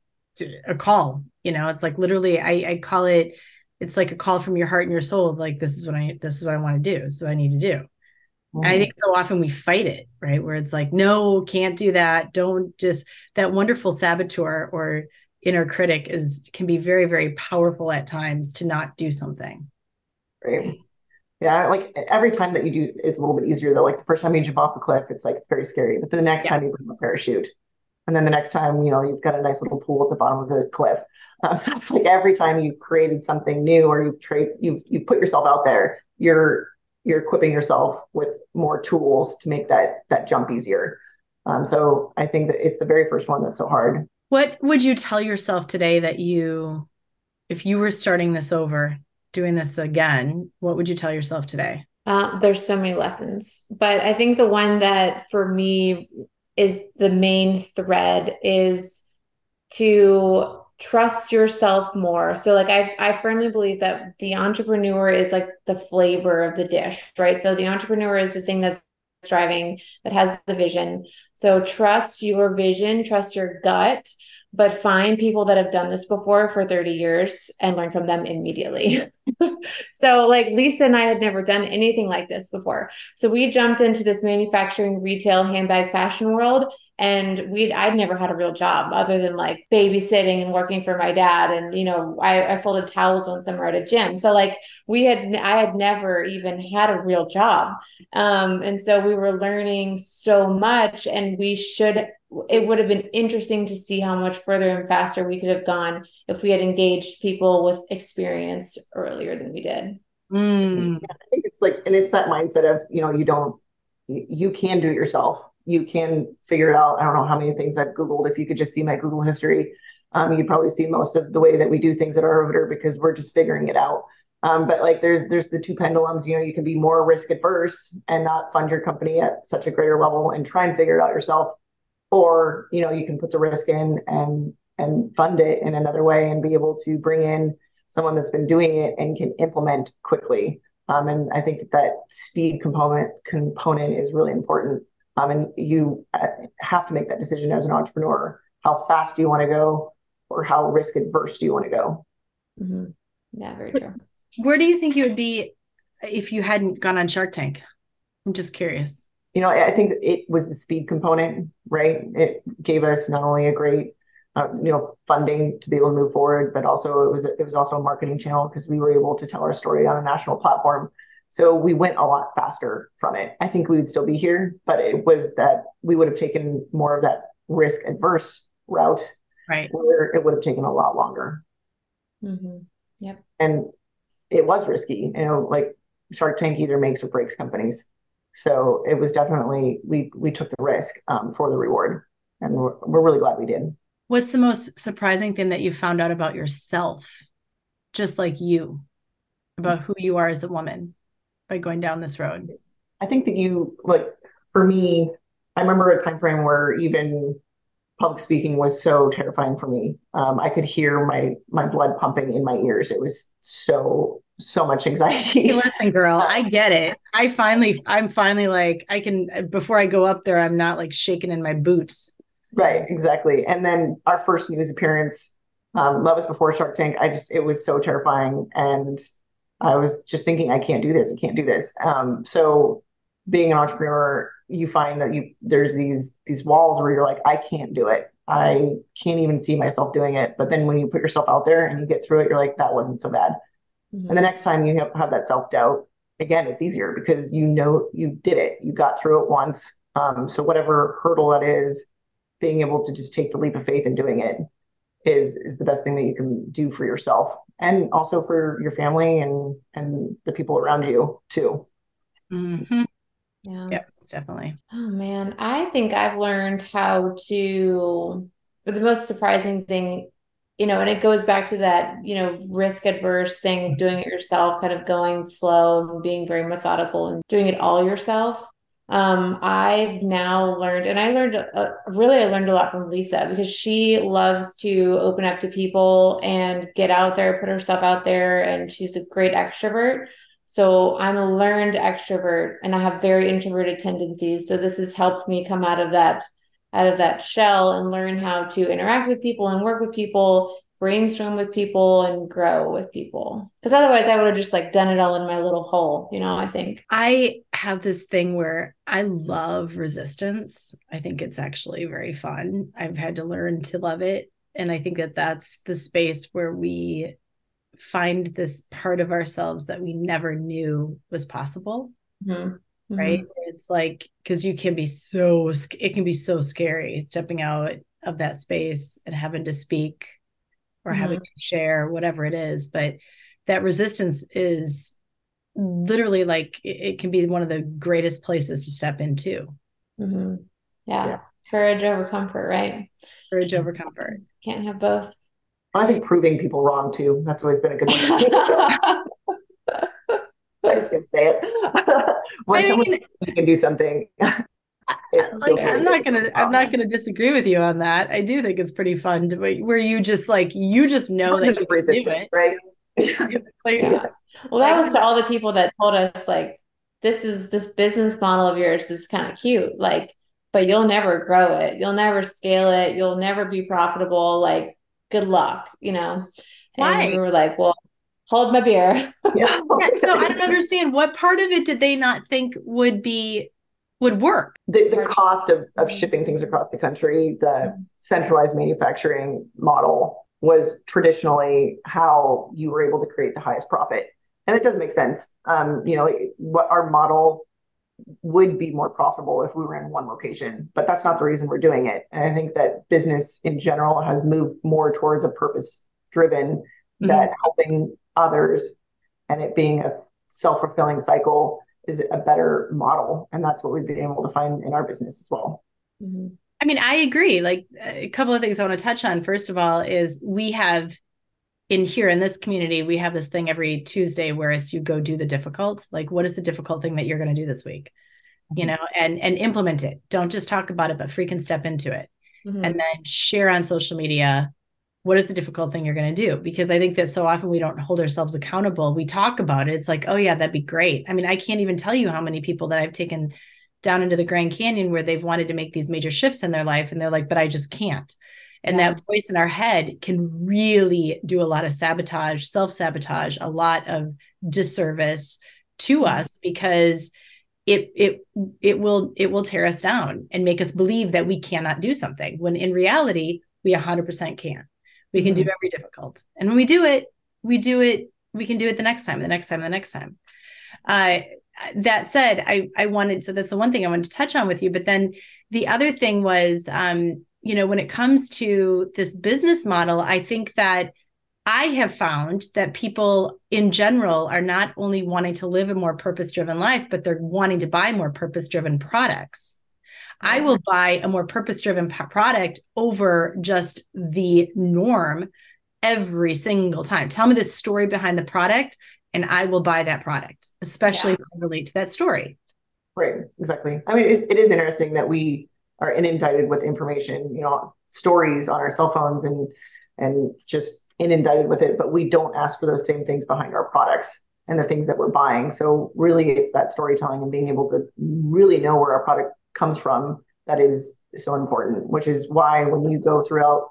a call, you know, it's like literally I I call it it's like a call from your heart and your soul of like this is what I this is what I want to do. This is what I need to do. Mm-hmm. I think so often we fight it, right? Where it's like, no, can't do that. Don't just that wonderful saboteur or inner critic is can be very very powerful at times to not do something. Right. Yeah like every time that you do it's a little bit easier though. Like the first time you jump off a cliff it's like it's very scary. But the next yeah. time you bring a parachute and then the next time you know you've got a nice little pool at the bottom of the cliff. <laughs> Um, so it's like every time you've created something new or you've trade you've you put yourself out there you're you're equipping yourself with more tools to make that that jump easier. Um, so i think that it's the very first one that's so hard what would you tell yourself today that you, if you were starting this over, doing this again, what would you tell yourself today? Uh, there's so many lessons, but I think the one that for me is the main thread is to trust yourself more. So like I I firmly believe that the entrepreneur is like the flavor of the dish, right? So the entrepreneur is the thing that's driving that has the vision. So trust your vision, trust your gut, but find people that have done this before for 30 years and learn from them immediately. <laughs> so like Lisa and I had never done anything like this before. So we jumped into this manufacturing retail handbag fashion world and we'd I'd never had a real job other than like babysitting and working for my dad. And you know I, I folded towels one summer at a gym. So like we had I had never even had a real job. Um, and so we were learning so much and we should it would have been interesting to see how much further and faster we could have gone if we had engaged people with experience earlier than we did. Mm. I think it's like and it's that mindset of you know you don't you, you can do it yourself you can figure it out. I don't know how many things I've Googled. If you could just see my Google history, um, you'd probably see most of the way that we do things at R. Riveter because we're just figuring it out. Um, but like there's there's the two pendulums, you know, you can be more risk adverse and not fund your company at such a greater level and try and figure it out yourself. Or, you know, you can put the risk in and and fund it in another way and be able to bring in someone that's been doing it and can implement quickly. Um, and I think that, that speed component component is really important and you uh, have to make that decision as an entrepreneur. How fast do you want to go, or how risk adverse do you want to go? Mm-hmm. Yeah, very true. Where do you think you would be if you hadn't gone on Shark Tank? I'm just curious. You know, I think it was the speed component, right? It gave us not only a great, uh, you know, funding to be able to move forward, but also it was it was also a marketing channel because we were able to tell our story on a national platform so we went a lot faster from it. I think we would still be here, but it was that we would have taken more of that risk adverse route. Right. Where it would have taken a lot longer. Mm-hmm. Yep. And it was risky. You know, like Shark Tank either makes or breaks companies. So it was definitely we we took the risk um, for the reward, and we're, we're really glad we did. What's the most surprising thing that you found out about yourself, just like you, about who you are as a woman? By going down this road? I think that you like for me, I remember a time frame where even public speaking was so terrifying for me. Um, I could hear my my blood pumping in my ears. It was so so much anxiety. Hey, listen, girl, I <laughs> get it. I finally, I'm finally like, I can before I go up there, I'm not like shaking in my boots. Right, exactly. And then our first news appearance, um, Love is Before Shark Tank. I just, it was so terrifying, and I was just thinking, I can't do this. I can't do this. Um, so being an entrepreneur, you find that you there's these these walls where you're like, I can't do it. I can't even see myself doing it. But then when you put yourself out there and you get through it, you're like, that wasn't so bad. Mm-hmm. And the next time you have, have that self doubt, again, it's easier because you know you did it. You got through it once. Um, so whatever hurdle that is, being able to just take the leap of faith and doing it is is the best thing that you can do for yourself and also for your family and and the people around you too. Mm-hmm. Yeah. Yep, definitely. Oh man, I think I've learned how to. The most surprising thing, you know, and it goes back to that, you know, risk adverse thing, doing it yourself, kind of going slow and being very methodical and doing it all yourself um, I've now learned, and I learned uh, really, I learned a lot from Lisa because she loves to open up to people and get out there, put herself out there, and she's a great extrovert. So I'm a learned extrovert, and I have very introverted tendencies. So this has helped me come out of that out of that shell and learn how to interact with people and work with people brainstorm with people and grow with people. Because otherwise, I would have just like done it all in my little hole, you know. I think I have this thing where I love resistance. I think it's actually very fun. I've had to learn to love it. And I think that that's the space where we find this part of ourselves that we never knew was possible. Mm-hmm. Right. Mm-hmm. It's like, because you can be so, it can be so scary stepping out of that space and having to speak or mm-hmm. having to share whatever it is but that resistance is literally like it, it can be one of the greatest places to step into mm-hmm. yeah. yeah courage over comfort right courage over comfort can't have both i think proving people wrong too that's always been a good <laughs> one <laughs> I just gonna say it. when I mean, you can do something. <laughs> like I'm not gonna I'm not gonna disagree with you on that. I do think it's pretty fun to where you just like you just know that you can do it, right? <laughs> yeah. <laughs> Well, that was to all the people that told us like this is this business model of yours is kind of cute, like, but you'll never grow it, you'll never scale it, you'll never be profitable. Like, good luck, you know. Why? And we were like, well, hold my beer. <laughs> yeah. So I don't understand what part of it did they not think would be would work? The, the cost of, of shipping things across the country, the centralized manufacturing model was traditionally how you were able to create the highest profit. And it does make sense. Um, you know, what our model would be more profitable if we were in one location, but that's not the reason we're doing it. And I think that business in general has moved more towards a purpose driven mm-hmm. that helping others and it being a self-fulfilling cycle is a better model and that's what we've been able to find in our business as well. Mm-hmm. i mean i agree. Like a couple of things i want to touch on. First of all is we have in here in this community we have this thing every tuesday where it's you go do the difficult. Like what is the difficult thing that you're going to do this week? Mm-hmm. you know and and implement it. Don't just talk about it but freaking step into it. Mm-hmm. and then share on social media what is the difficult thing you're going to do? Because i think that so often we don't hold ourselves accountable. We talk about it. It's like oh yeah that'd be great. I mean i can't even tell you how many people that i've taken down into the grand canyon where they've wanted to make these major shifts in their life and they're like but i just can't. And yeah. that voice in our head can really do a lot of sabotage self-sabotage a lot of disservice to mm-hmm. us because it it it will it will tear us down and make us believe that we cannot do something when in reality we 100% can we can mm-hmm. do every difficult. And when we do it, we do it, we can do it the next time, the next time, the next time. Uh, that said, I, I wanted, so that's the one thing I wanted to touch on with you. But then the other thing was, um, you know, when it comes to this business model, I think that I have found that people in general are not only wanting to live a more purpose driven life, but they're wanting to buy more purpose driven products. I will buy a more purpose driven product over just the norm every single time. Tell me the story behind the product, and I will buy that product, especially yeah. if I relate to that story. Right, exactly. I mean, it, it is interesting that we are inundated with information, you know, stories on our cell phones and and just inundated with it, but we don't ask for those same things behind our products and the things that we're buying. So really it's that storytelling and being able to really know where our product comes from that is so important, which is why when you go throughout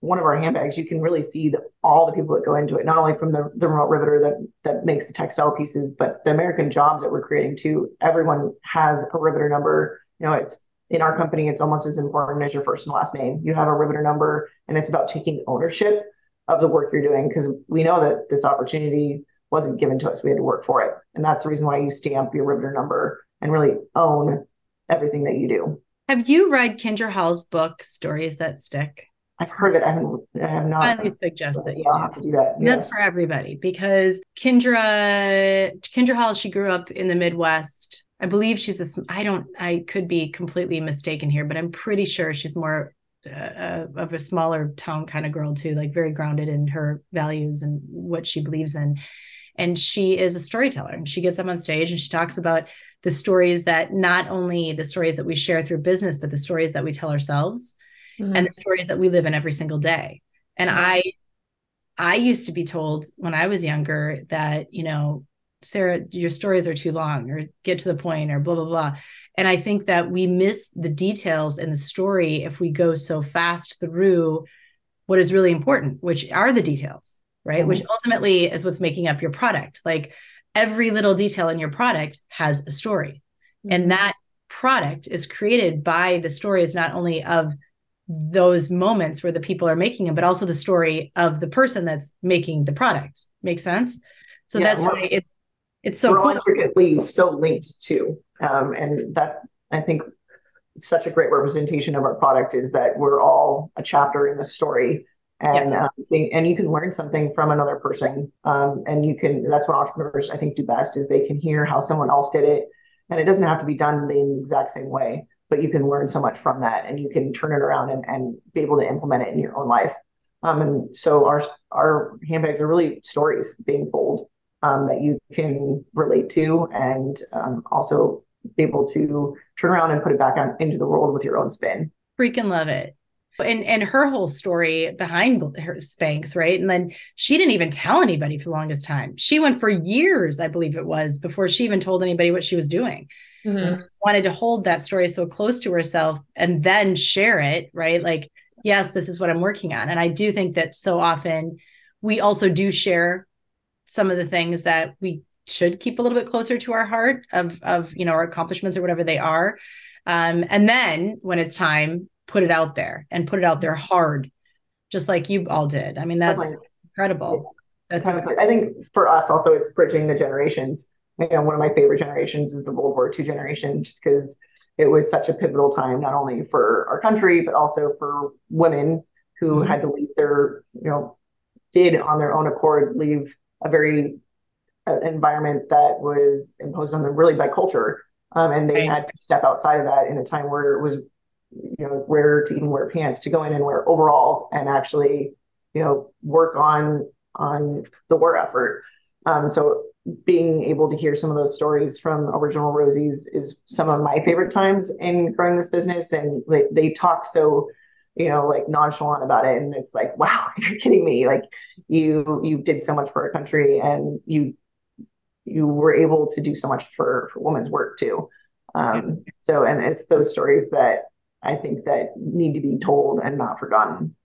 one of our handbags, you can really see the, all the people that go into it, not only from the, the remote riveter that, that makes the textile pieces, but the American jobs that we're creating too. Everyone has a riveter number. You know, it's in our company, it's almost as important as your first and last name. You have a riveter number, and it's about taking ownership of the work you're doing because we know that this opportunity wasn't given to us. We had to work for it. And that's the reason why you stamp your riveter number and really own everything that you do. Have you read Kindra Hall's book, Stories That Stick? I've heard it. I haven't. I have not. I highly suggest that you do. Have to do that. Yeah. That's for everybody because Kindra, Kindra Hall. She grew up in the Midwest. I believe she's a. I don't. I could be completely mistaken here, but I'm pretty sure she's more uh, uh of a smaller town kind of girl too, like very grounded in her values and what she believes in. And she is a storyteller, and she gets up on stage and she talks about the stories that not only the stories that we share through business, but the stories that we tell ourselves mm-hmm. and the stories that we live in every single day. And mm-hmm. I, I used to be told when I was younger that, you know, Sarah, your stories are too long or get to the point or blah, blah, blah. And I think that we miss the details in the story if we go so fast through what is really important, which are the details, right? Mm-hmm. Which ultimately is what's making up your product. Like every little detail in your product has a story. Mm-hmm. And that product is created by the stories not only of those moments where the people are making them, but also the story of the person that's making the product. Make sense? So yeah, that's why it's it's so we're cool. so linked to. Um, and that's I think such a great representation of our product is that we're all a chapter in the story and yes. um, and you can learn something from another person um, and you can that's what entrepreneurs i think do best is they can hear how someone else did it and it doesn't have to be done in the exact same way but you can learn so much from that and you can turn it around and, and be able to implement it in your own life um, and so our our handbags are really stories being told um, that you can relate to and um, also be able to turn around and put it back on into the world with your own spin. Freaking love it. And and her whole story behind her Spanx, right? And then she didn't even tell anybody for the longest time. She went for years, I believe it was, before she even told anybody what she was doing. Mm-hmm. Wanted to hold that story so close to herself and then share it, right? Like, yes, this is what I'm working on. And I do think that so often we also do share some of the things that we should keep a little bit closer to our heart of of you know our accomplishments or whatever they are um, and then when it's time put it out there and put it out there hard just like you all did i mean that's incredible that's i think for us also it's bridging the generations you know one of my favorite generations is the world war ii generation just because it was such a pivotal time not only for our country but also for women who mm-hmm. had to leave their you know did on their own accord leave a very environment that was imposed on them really by culture. Um, and they right. had to step outside of that in a time where it was, you know, rare to even wear pants, to go in and wear overalls and actually, you know, work on on the war effort. Um, so being able to hear some of those stories from original Rosies is some of my favorite times in growing this business. And they, they talk so, you know, like nonchalant about it. And it's like, wow, <laughs> you're kidding me. Like you, you did so much for our country and you you were able to do so much for for women's work too. Um, so, and it's those stories that I think that need to be told and not forgotten.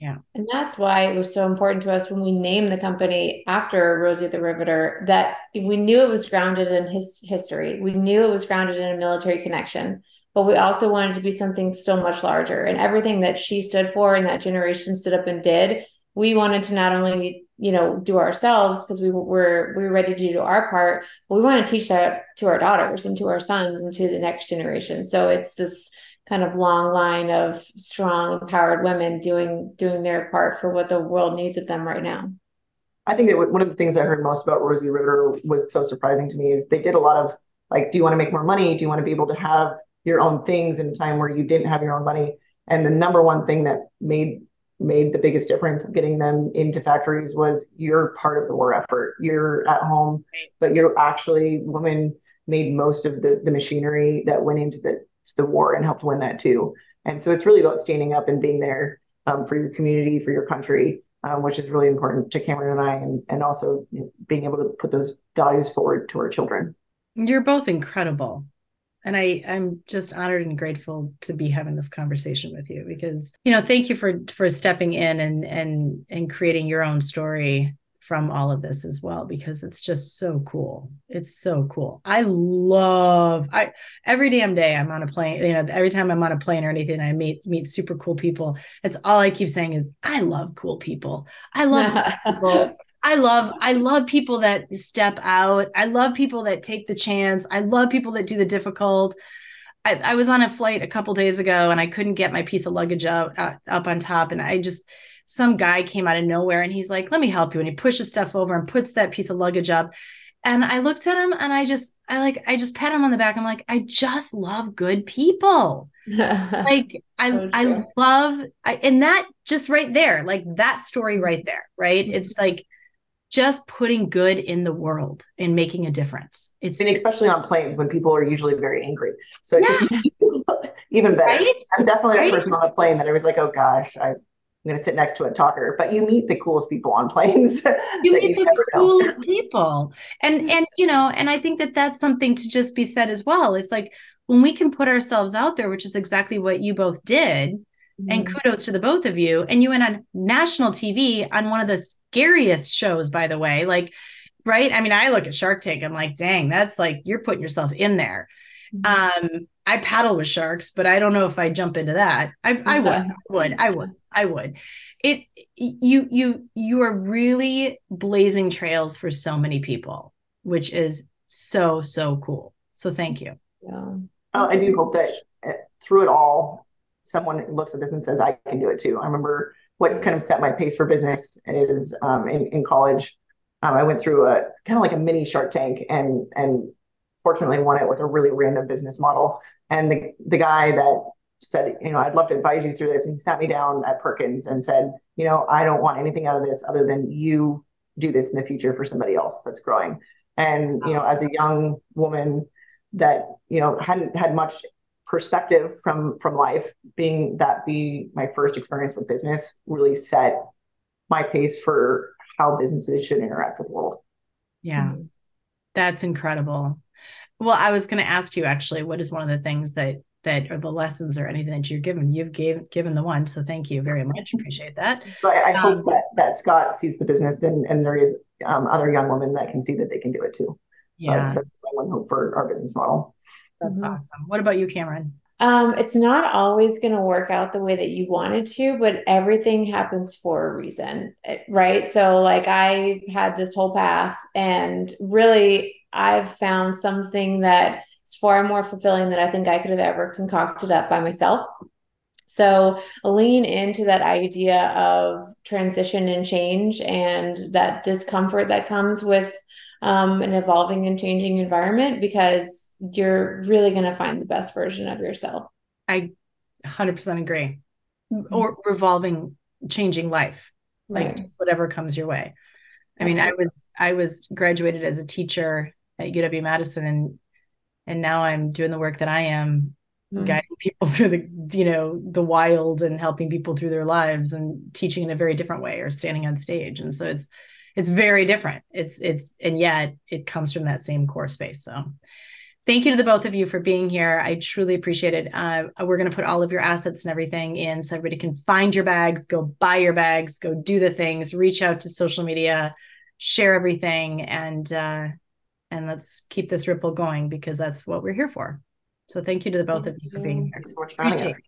Yeah. And that's why it was so important to us when we named the company after Rosie the Riveter that we knew it was grounded in his history. We knew it was grounded in a military connection, but we also wanted to be something so much larger. And everything that she stood for and that generation stood up and did, we wanted to not only you know do ourselves because we were we were ready to do our part but we want to teach that to our daughters and to our sons and to the next generation so it's this kind of long line of strong empowered women doing doing their part for what the world needs of them right now. I think that one of the things i heard most about rosie riveter was so surprising to me is they did a lot of like do you want to make more money? Do you want to be able to have your own things in a time where you didn't have your own money? And the number one thing that made made the biggest difference of getting them into factories was you're part of the war effort. You're at home, but you're actually women made most of the, the machinery that went into the the war and helped win that too. And so it's really about standing up and being there um, for your community, for your country, um, which is really important to Cameron and I, and, and also being able to put those values forward to our children. You're both incredible and i i'm just honored and grateful to be having this conversation with you because you know thank you for for stepping in and and and creating your own story from all of this as well because it's just so cool it's so cool i love i every damn day i'm on a plane you know every time i'm on a plane or anything i meet meet super cool people it's all i keep saying is i love cool people i love people <laughs> I love I love people that step out. I love people that take the chance. I love people that do the difficult. I, I was on a flight a couple days ago and I couldn't get my piece of luggage out uh, up on top, and I just some guy came out of nowhere and he's like, "Let me help you," and he pushes stuff over and puts that piece of luggage up. And I looked at him and I just I like I just pat him on the back. I'm like, I just love good people. <laughs> like I so I love I, and that just right there, like that story right there, right? Mm-hmm. It's like just putting good in the world and making a difference. It's and especially on planes when people are usually very angry. So it's yeah. just <laughs> even better. Right? I'm definitely right? a person on a plane that I was like, oh gosh, I, am going to sit next to a talker. But you meet the coolest people on planes. <laughs> you meet you the coolest people, and and you know, and I think that that's something to just be said as well. It's like when we can put ourselves out there, which is exactly what you both did Mm-hmm. And kudos to the both of you. And you went on national TV on one of the scariest shows, by the way. Like, right? I mean, I look at Shark Tank, I'm like, dang, that's like you're putting yourself in there. Mm-hmm. Um, I paddle with sharks, but I don't know if I jump into that. I, I would, I would, I would, I would. It you you you are really blazing trails for so many people, which is so so cool. So thank you. Yeah. Oh, I do hope that eh, through it all, someone looks at this and says, I can do it too. I remember what kind of set my pace for business is um, in, in college. Um, I went through a kind of like a mini Shark Tank and and fortunately won it with a really random business model. And the the guy that said, you know, I'd love to advise you through this, and he sat me down at Perkins and said, you know, I don't want anything out of this other than you do this in the future for somebody else that's growing. And you know, as a young woman that you know hadn't had much perspective from from life being that be my first experience with business really set my pace for how businesses should interact with the world yeah mm-hmm. that's incredible well i was going to ask you actually what is one of the things that that are the lessons or anything that you've given you've gave, given the one so thank you very much appreciate that so I, I um, hope that, that scott sees the business and and there is um, other young women that can see that they can do it too yeah so that's one hope for our business model that's mm-hmm. awesome. What about you, Cameron? Um, it's not always going to work out the way that you wanted to, but everything happens for a reason, eh, right? So, like, I had this whole path, and really, I've found something that is far more fulfilling than I think I could have ever concocted up by myself. So, lean into that idea of transition and change and that discomfort that comes with um, an evolving and changing environment because you're really going to find the best version of yourself. I 100% agree. Mm-hmm. Or revolving, changing life, like right. whatever comes your way. I Absolutely. mean, I was I was graduated as a teacher at UW Madison, and and now I'm doing the work that I am, mm-hmm. guiding people <laughs> through the you know the wild and helping people through their lives and teaching in a very different way or standing on stage. And so it's it's very different. It's it's and yet it comes from that same core space. So thank you to the both of you for being here. I truly appreciate it. Uh, we're going to put all of your assets and everything in so everybody can find your bags, go buy your bags, go do the things, reach out to social media, share everything, and uh, and let's keep this ripple going because that's what we're here for. So thank you to the both of you for being here. Thanks so much for having us.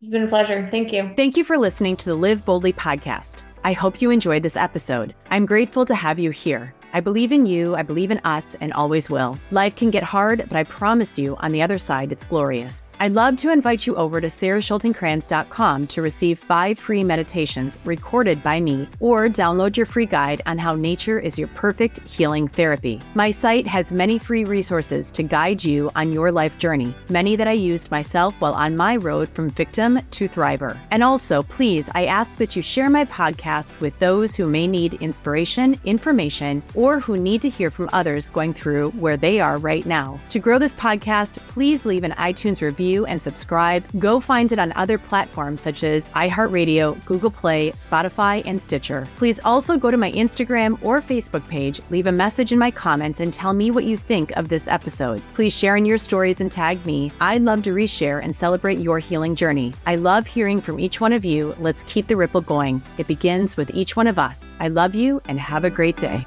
It's been a pleasure. Thank you. Thank you for listening to the Live Boldly podcast. I hope you enjoyed this episode. I'm grateful to have you here. I believe in you, I believe in us, and always will. Life can get hard, but I promise you, on the other side, it's glorious. I'd love to invite you over to sarahschultenkranz.com to receive five free meditations recorded by me or download your free guide on how nature is your perfect healing therapy. My site has many free resources to guide you on your life journey, many that I used myself while on my road from victim to thriver. And also, please, I ask that you share my podcast with those who may need inspiration, information, or who need to hear from others going through where they are right now. To grow this podcast, please leave an iTunes review review, and subscribe. Go find it on other platforms such as iHeartRadio, Google Play, Spotify, and Stitcher. Please also go to my Instagram or Facebook page, leave a message in my comments, and tell me what you think of this episode. Please share in your stories and tag me. I'd love to reshare and celebrate your healing journey. I love hearing from each one of you. Let's keep the ripple going. It begins with each one of us. I love you and have a great day.